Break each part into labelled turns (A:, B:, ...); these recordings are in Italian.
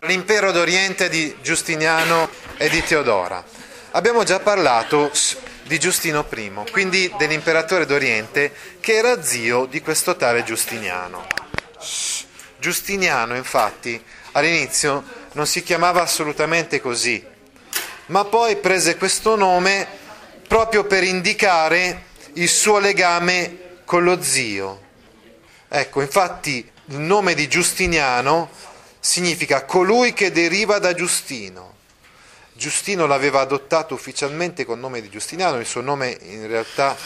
A: L'impero d'Oriente di Giustiniano e di Teodora. Abbiamo già parlato di Giustino I, quindi dell'imperatore d'Oriente che era zio di questo tale Giustiniano. Giustiniano, infatti, all'inizio non si chiamava assolutamente così, ma poi prese questo nome proprio per indicare il suo legame con lo zio. Ecco, infatti il nome di Giustiniano significa colui che deriva da Giustino. Giustino l'aveva adottato ufficialmente con nome di Giustiniano, il suo nome in realtà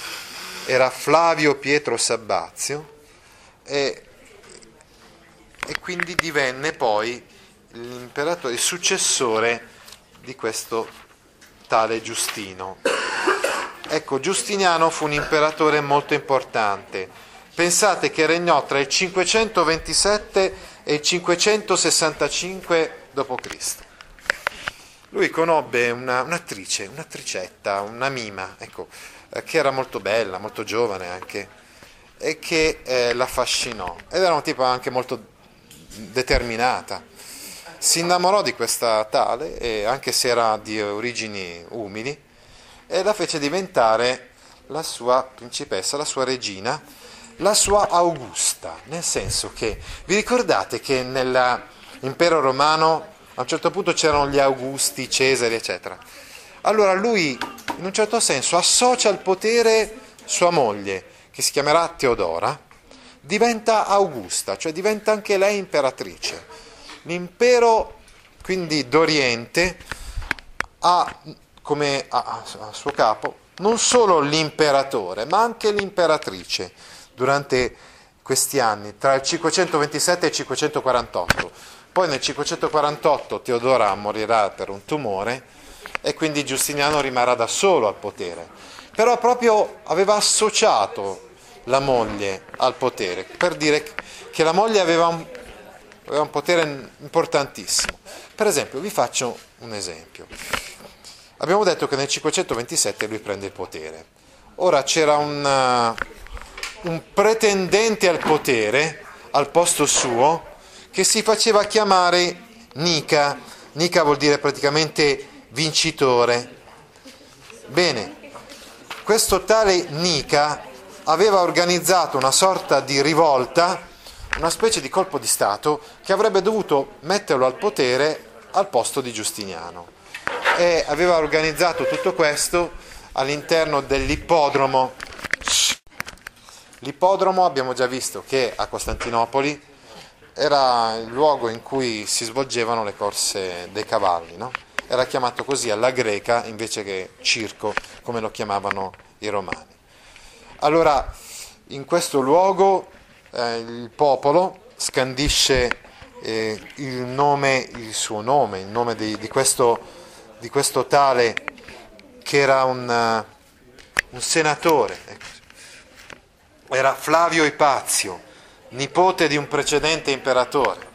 A: era Flavio Pietro Sabbazio e, e quindi divenne poi l'imperatore, il successore di questo tale Giustino. Ecco, Giustiniano fu un imperatore molto importante. Pensate che regnò tra il 527 e il 565 d.C. Lui conobbe una, un'attrice, un'attricetta, una mima, ecco, eh, che era molto bella, molto giovane anche, e che eh, l'affascinò. Ed era un tipo anche molto determinata. Si innamorò di questa tale, e anche se era di origini umili, e la fece diventare la sua principessa, la sua regina, la sua Augusta, nel senso che vi ricordate che nell'impero romano a un certo punto c'erano gli Augusti, Cesari, eccetera. Allora lui, in un certo senso, associa al potere sua moglie, che si chiamerà Teodora, diventa Augusta, cioè diventa anche lei imperatrice. L'impero, quindi d'Oriente, ha come a, a suo capo non solo l'imperatore, ma anche l'imperatrice durante questi anni, tra il 527 e il 548. Poi nel 548 Teodora morirà per un tumore e quindi Giustiniano rimarrà da solo al potere. Però proprio aveva associato la moglie al potere, per dire che la moglie aveva un, aveva un potere importantissimo. Per esempio, vi faccio un esempio. Abbiamo detto che nel 527 lui prende il potere. Ora c'era un, un pretendente al potere al posto suo che si faceva chiamare Nica. Nica vuol dire praticamente vincitore. Bene, questo tale Nica aveva organizzato una sorta di rivolta, una specie di colpo di Stato che avrebbe dovuto metterlo al potere al posto di Giustiniano e aveva organizzato tutto questo all'interno dell'ippodromo. L'ippodromo abbiamo già visto che a Costantinopoli era il luogo in cui si svolgevano le corse dei cavalli, no? era chiamato così alla greca invece che circo come lo chiamavano i romani. Allora in questo luogo eh, il popolo scandisce eh, il, nome, il suo nome, il nome di, di questo di questo tale che era un, uh, un senatore, ecco. Era Flavio Ipazio, nipote di un precedente imperatore.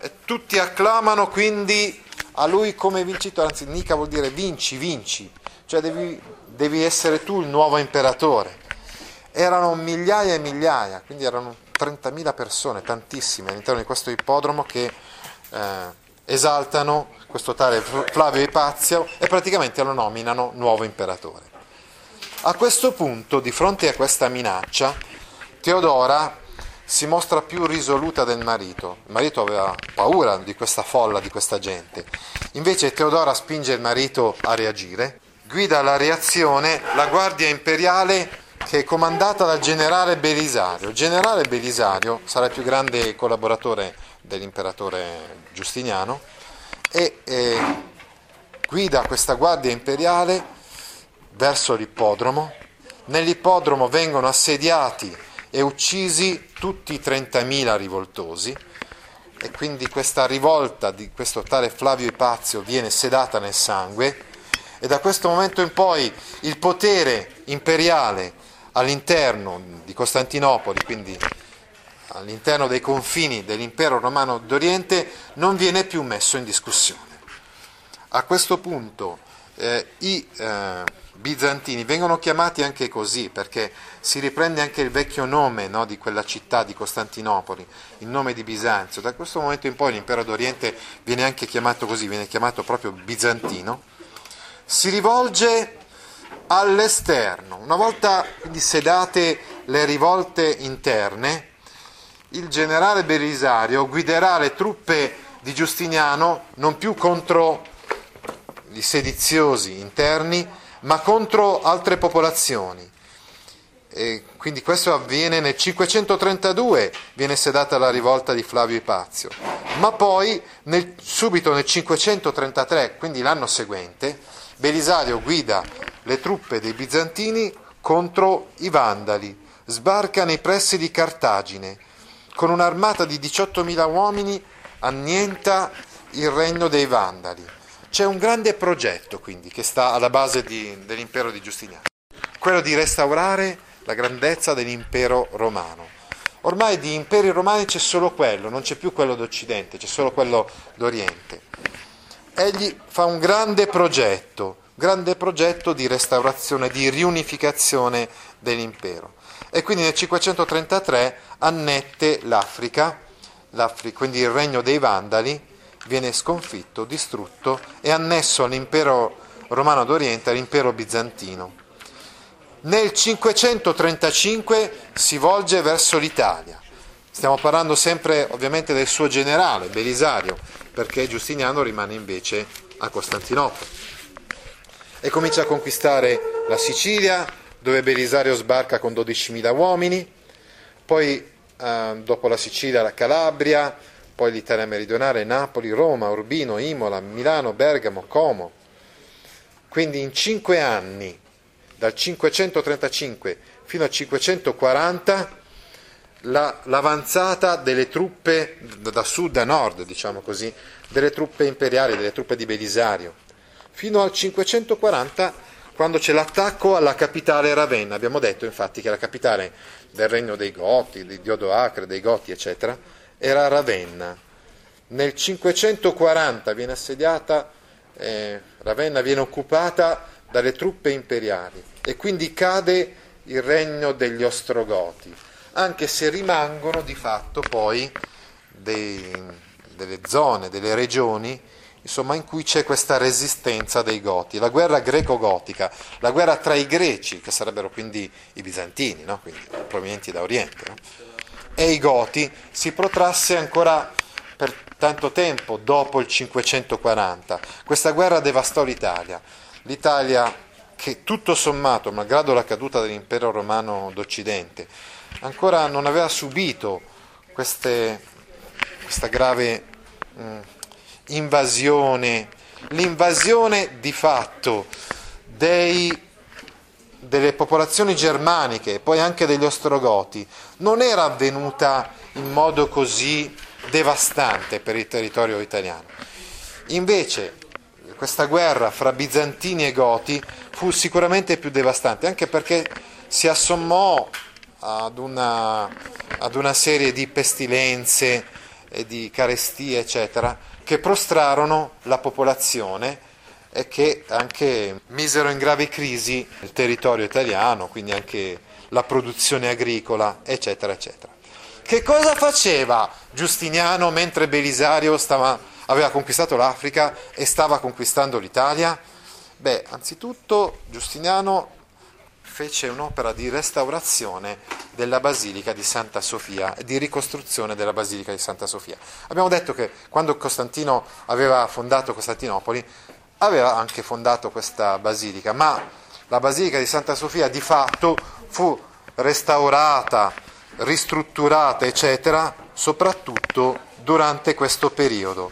A: E tutti acclamano quindi a lui come vincitore, anzi Nica vuol dire vinci, vinci, cioè devi, devi essere tu il nuovo imperatore. Erano migliaia e migliaia, quindi erano 30.000 persone, tantissime, all'interno di questo ippodromo che eh, esaltano questo tale Flavio Ipazio e praticamente lo nominano nuovo imperatore. A questo punto, di fronte a questa minaccia, Teodora si mostra più risoluta del marito. Il marito aveva paura di questa folla, di questa gente. Invece Teodora spinge il marito a reagire, guida la reazione la guardia imperiale che è comandata dal generale Belisario. Il generale Belisario sarà il più grande collaboratore dell'imperatore Giustiniano e eh, guida questa guardia imperiale verso l'ippodromo. Nell'ippodromo vengono assediati e uccisi tutti i 30.000 rivoltosi e quindi questa rivolta di questo tale Flavio Ipazio viene sedata nel sangue e da questo momento in poi il potere imperiale all'interno di Costantinopoli, quindi all'interno dei confini dell'impero romano d'Oriente, non viene più messo in discussione. A questo punto eh, i eh, bizantini vengono chiamati anche così perché si riprende anche il vecchio nome no, di quella città di Costantinopoli, il nome di Bisanzio. Da questo momento in poi l'impero d'Oriente viene anche chiamato così, viene chiamato proprio bizantino. Si rivolge all'esterno. Una volta quindi sedate le rivolte interne, il generale Belisario guiderà le truppe di Giustiniano non più contro i sediziosi interni, ma contro altre popolazioni. E quindi questo avviene nel 532, viene sedata la rivolta di Flavio Ipazio, ma poi nel, subito nel 533, quindi l'anno seguente, Belisario guida le truppe dei bizantini contro i Vandali, sbarca nei pressi di Cartagine, con un'armata di 18.000 uomini annienta il regno dei Vandali. C'è un grande progetto quindi che sta alla base di, dell'impero di Giustiniano, quello di restaurare la grandezza dell'impero romano. Ormai di imperi romani c'è solo quello, non c'è più quello d'Occidente, c'è solo quello d'Oriente. Egli fa un grande progetto, grande progetto di restaurazione, di riunificazione dell'impero. E quindi nel 533 annette l'Africa, l'Africa quindi il regno dei Vandali, viene sconfitto, distrutto e annesso all'impero romano d'Oriente, all'impero bizantino. Nel 535 si volge verso l'Italia. Stiamo parlando sempre ovviamente del suo generale, Belisario, perché Giustiniano rimane invece a Costantinopoli. E comincia a conquistare la Sicilia, dove Belisario sbarca con 12.000 uomini, poi eh, dopo la Sicilia la Calabria, poi l'Italia meridionale, Napoli, Roma, Urbino, Imola, Milano, Bergamo, Como. Quindi in cinque anni, dal 535 fino al 540, la, l'avanzata delle truppe da sud a nord, diciamo così, delle truppe imperiali, delle truppe di Belisario, fino al 540 quando c'è l'attacco alla capitale Ravenna. Abbiamo detto infatti che la capitale del regno dei Goti, di Diodoacre, dei Goti, eccetera, era Ravenna. Nel 540 viene assediata, eh, Ravenna viene occupata dalle truppe imperiali e quindi cade il regno degli Ostrogoti, anche se rimangono di fatto poi dei, delle zone, delle regioni insomma, in cui c'è questa resistenza dei Goti, la guerra greco-gotica, la guerra tra i greci, che sarebbero quindi i bizantini, no? quindi provenienti da Oriente, no? E i Goti, si protrasse ancora per tanto tempo dopo il 540. Questa guerra devastò l'Italia. L'Italia che tutto sommato, malgrado la caduta dell'impero romano d'Occidente, ancora non aveva subito queste, questa grave mh, invasione, l'invasione di fatto dei, delle popolazioni germaniche e poi anche degli ostrogoti non era avvenuta in modo così devastante per il territorio italiano. Invece questa guerra fra bizantini e goti fu sicuramente più devastante, anche perché si assommò ad una, ad una serie di pestilenze e di carestie, eccetera, che prostrarono la popolazione e che anche misero in grave crisi il territorio italiano, quindi anche la produzione agricola, eccetera, eccetera. Che cosa faceva Giustiniano mentre Belisario stava, aveva conquistato l'Africa e stava conquistando l'Italia? Beh, anzitutto Giustiniano fece un'opera di restaurazione della Basilica di Santa Sofia di ricostruzione della Basilica di Santa Sofia. Abbiamo detto che quando Costantino aveva fondato Costantinopoli aveva anche fondato questa basilica, ma la Basilica di Santa Sofia di fatto fu restaurata, ristrutturata, eccetera, soprattutto durante questo periodo.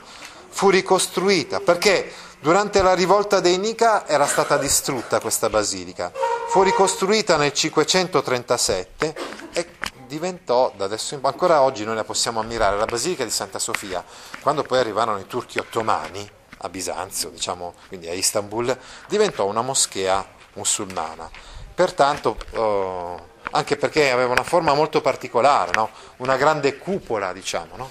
A: Fu ricostruita perché Durante la rivolta dei Nica era stata distrutta questa basilica, fu ricostruita nel 537 e diventò, da adesso in, ancora oggi noi la possiamo ammirare, la Basilica di Santa Sofia, quando poi arrivarono i turchi ottomani a Bisanzio, diciamo, quindi a Istanbul, diventò una moschea musulmana. Pertanto, eh, anche perché aveva una forma molto particolare, no? una grande cupola, diciamo, no?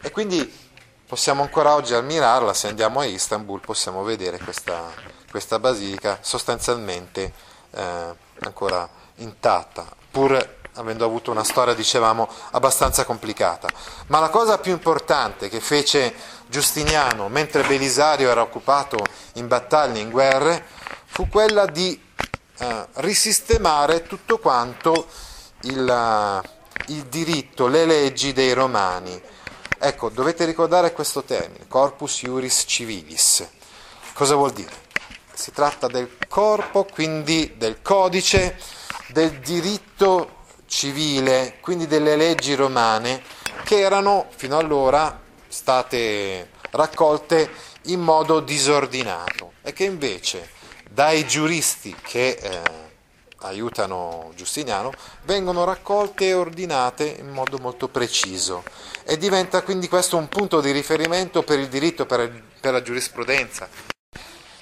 A: e quindi possiamo ancora oggi ammirarla, se andiamo a Istanbul possiamo vedere questa, questa basilica sostanzialmente eh, ancora intatta, pur avendo avuto una storia, dicevamo, abbastanza complicata. Ma la cosa più importante che fece Giustiniano mentre Belisario era occupato in battaglie, in guerre, fu quella di eh, risistemare tutto quanto il, il diritto, le leggi dei romani. Ecco, dovete ricordare questo termine, corpus iuris civilis. Cosa vuol dire? Si tratta del corpo, quindi del codice, del diritto civile, quindi delle leggi romane, che erano fino allora state raccolte in modo disordinato e che invece dai giuristi che eh, aiutano Giustiniano vengono raccolte e ordinate in modo molto preciso e diventa quindi questo un punto di riferimento per il diritto, per, per la giurisprudenza.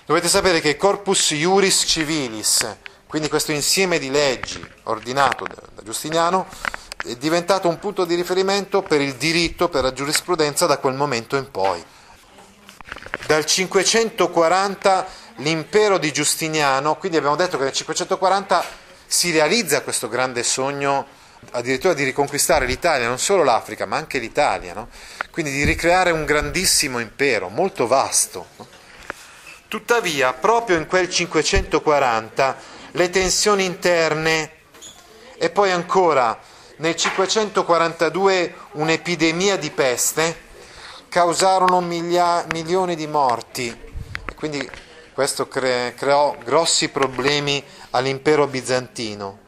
A: Dovete sapere che Corpus Iuris Civilis, quindi questo insieme di leggi ordinato da Giustiniano, è diventato un punto di riferimento per il diritto, per la giurisprudenza da quel momento in poi. Dal 540 l'impero di Giustiniano, quindi abbiamo detto che nel 540 si realizza questo grande sogno addirittura di riconquistare l'Italia, non solo l'Africa, ma anche l'Italia, no? quindi di ricreare un grandissimo impero, molto vasto. Tuttavia, proprio in quel 540 le tensioni interne. E poi ancora nel 542 un'epidemia di peste causarono miglia- milioni di morti. Quindi questo cre- creò grossi problemi all'impero bizantino.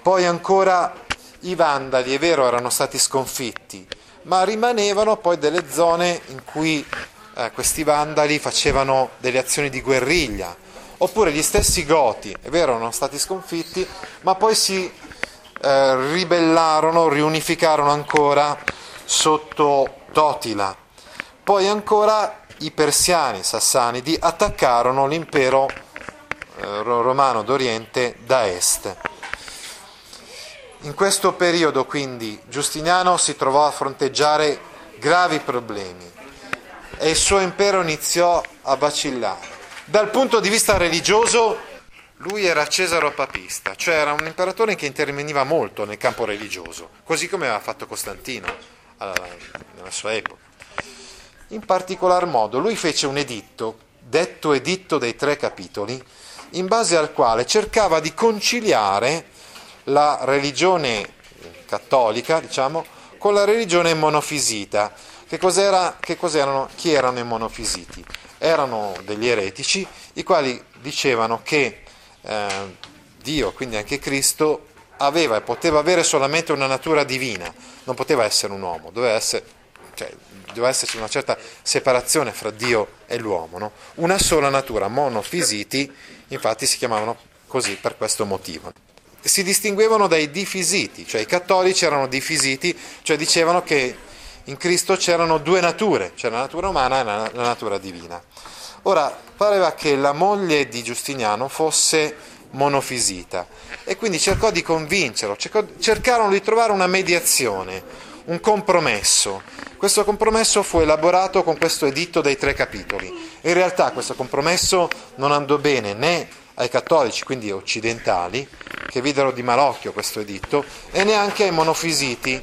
A: Poi ancora i vandali, è vero, erano stati sconfitti, ma rimanevano poi delle zone in cui eh, questi vandali facevano delle azioni di guerriglia, oppure gli stessi Goti, è vero, erano stati sconfitti, ma poi si eh, ribellarono, riunificarono ancora sotto Totila. Poi ancora i persiani sassanidi attaccarono l'impero eh, romano d'Oriente da est. In questo periodo quindi Giustiniano si trovò a fronteggiare gravi problemi e il suo impero iniziò a vacillare. Dal punto di vista religioso, lui era cesaro papista, cioè era un imperatore che interveniva molto nel campo religioso, così come aveva fatto Costantino nella sua epoca. In particolar modo lui fece un editto, detto editto dei tre capitoli, in base al quale cercava di conciliare la religione cattolica, diciamo, con la religione monofisita. Che, che cos'erano, chi erano i monofisiti? erano degli eretici, i quali dicevano che eh, Dio, quindi anche Cristo, aveva e poteva avere solamente una natura divina, non poteva essere un uomo, doveva, essere, cioè, doveva esserci una certa separazione fra Dio e l'uomo, no? una sola natura, monofisiti, infatti si chiamavano così per questo motivo. Si distinguevano dai difisiti, cioè i cattolici erano difisiti, cioè dicevano che in Cristo c'erano due nature, c'era la natura umana e la natura divina. Ora, pareva che la moglie di Giustiniano fosse monofisita e quindi cercò di convincerlo, cercò, cercarono di trovare una mediazione, un compromesso. Questo compromesso fu elaborato con questo editto dei tre capitoli. In realtà questo compromesso non andò bene né ai cattolici, quindi occidentali, che videro di malocchio questo editto, e neanche ai monofisiti,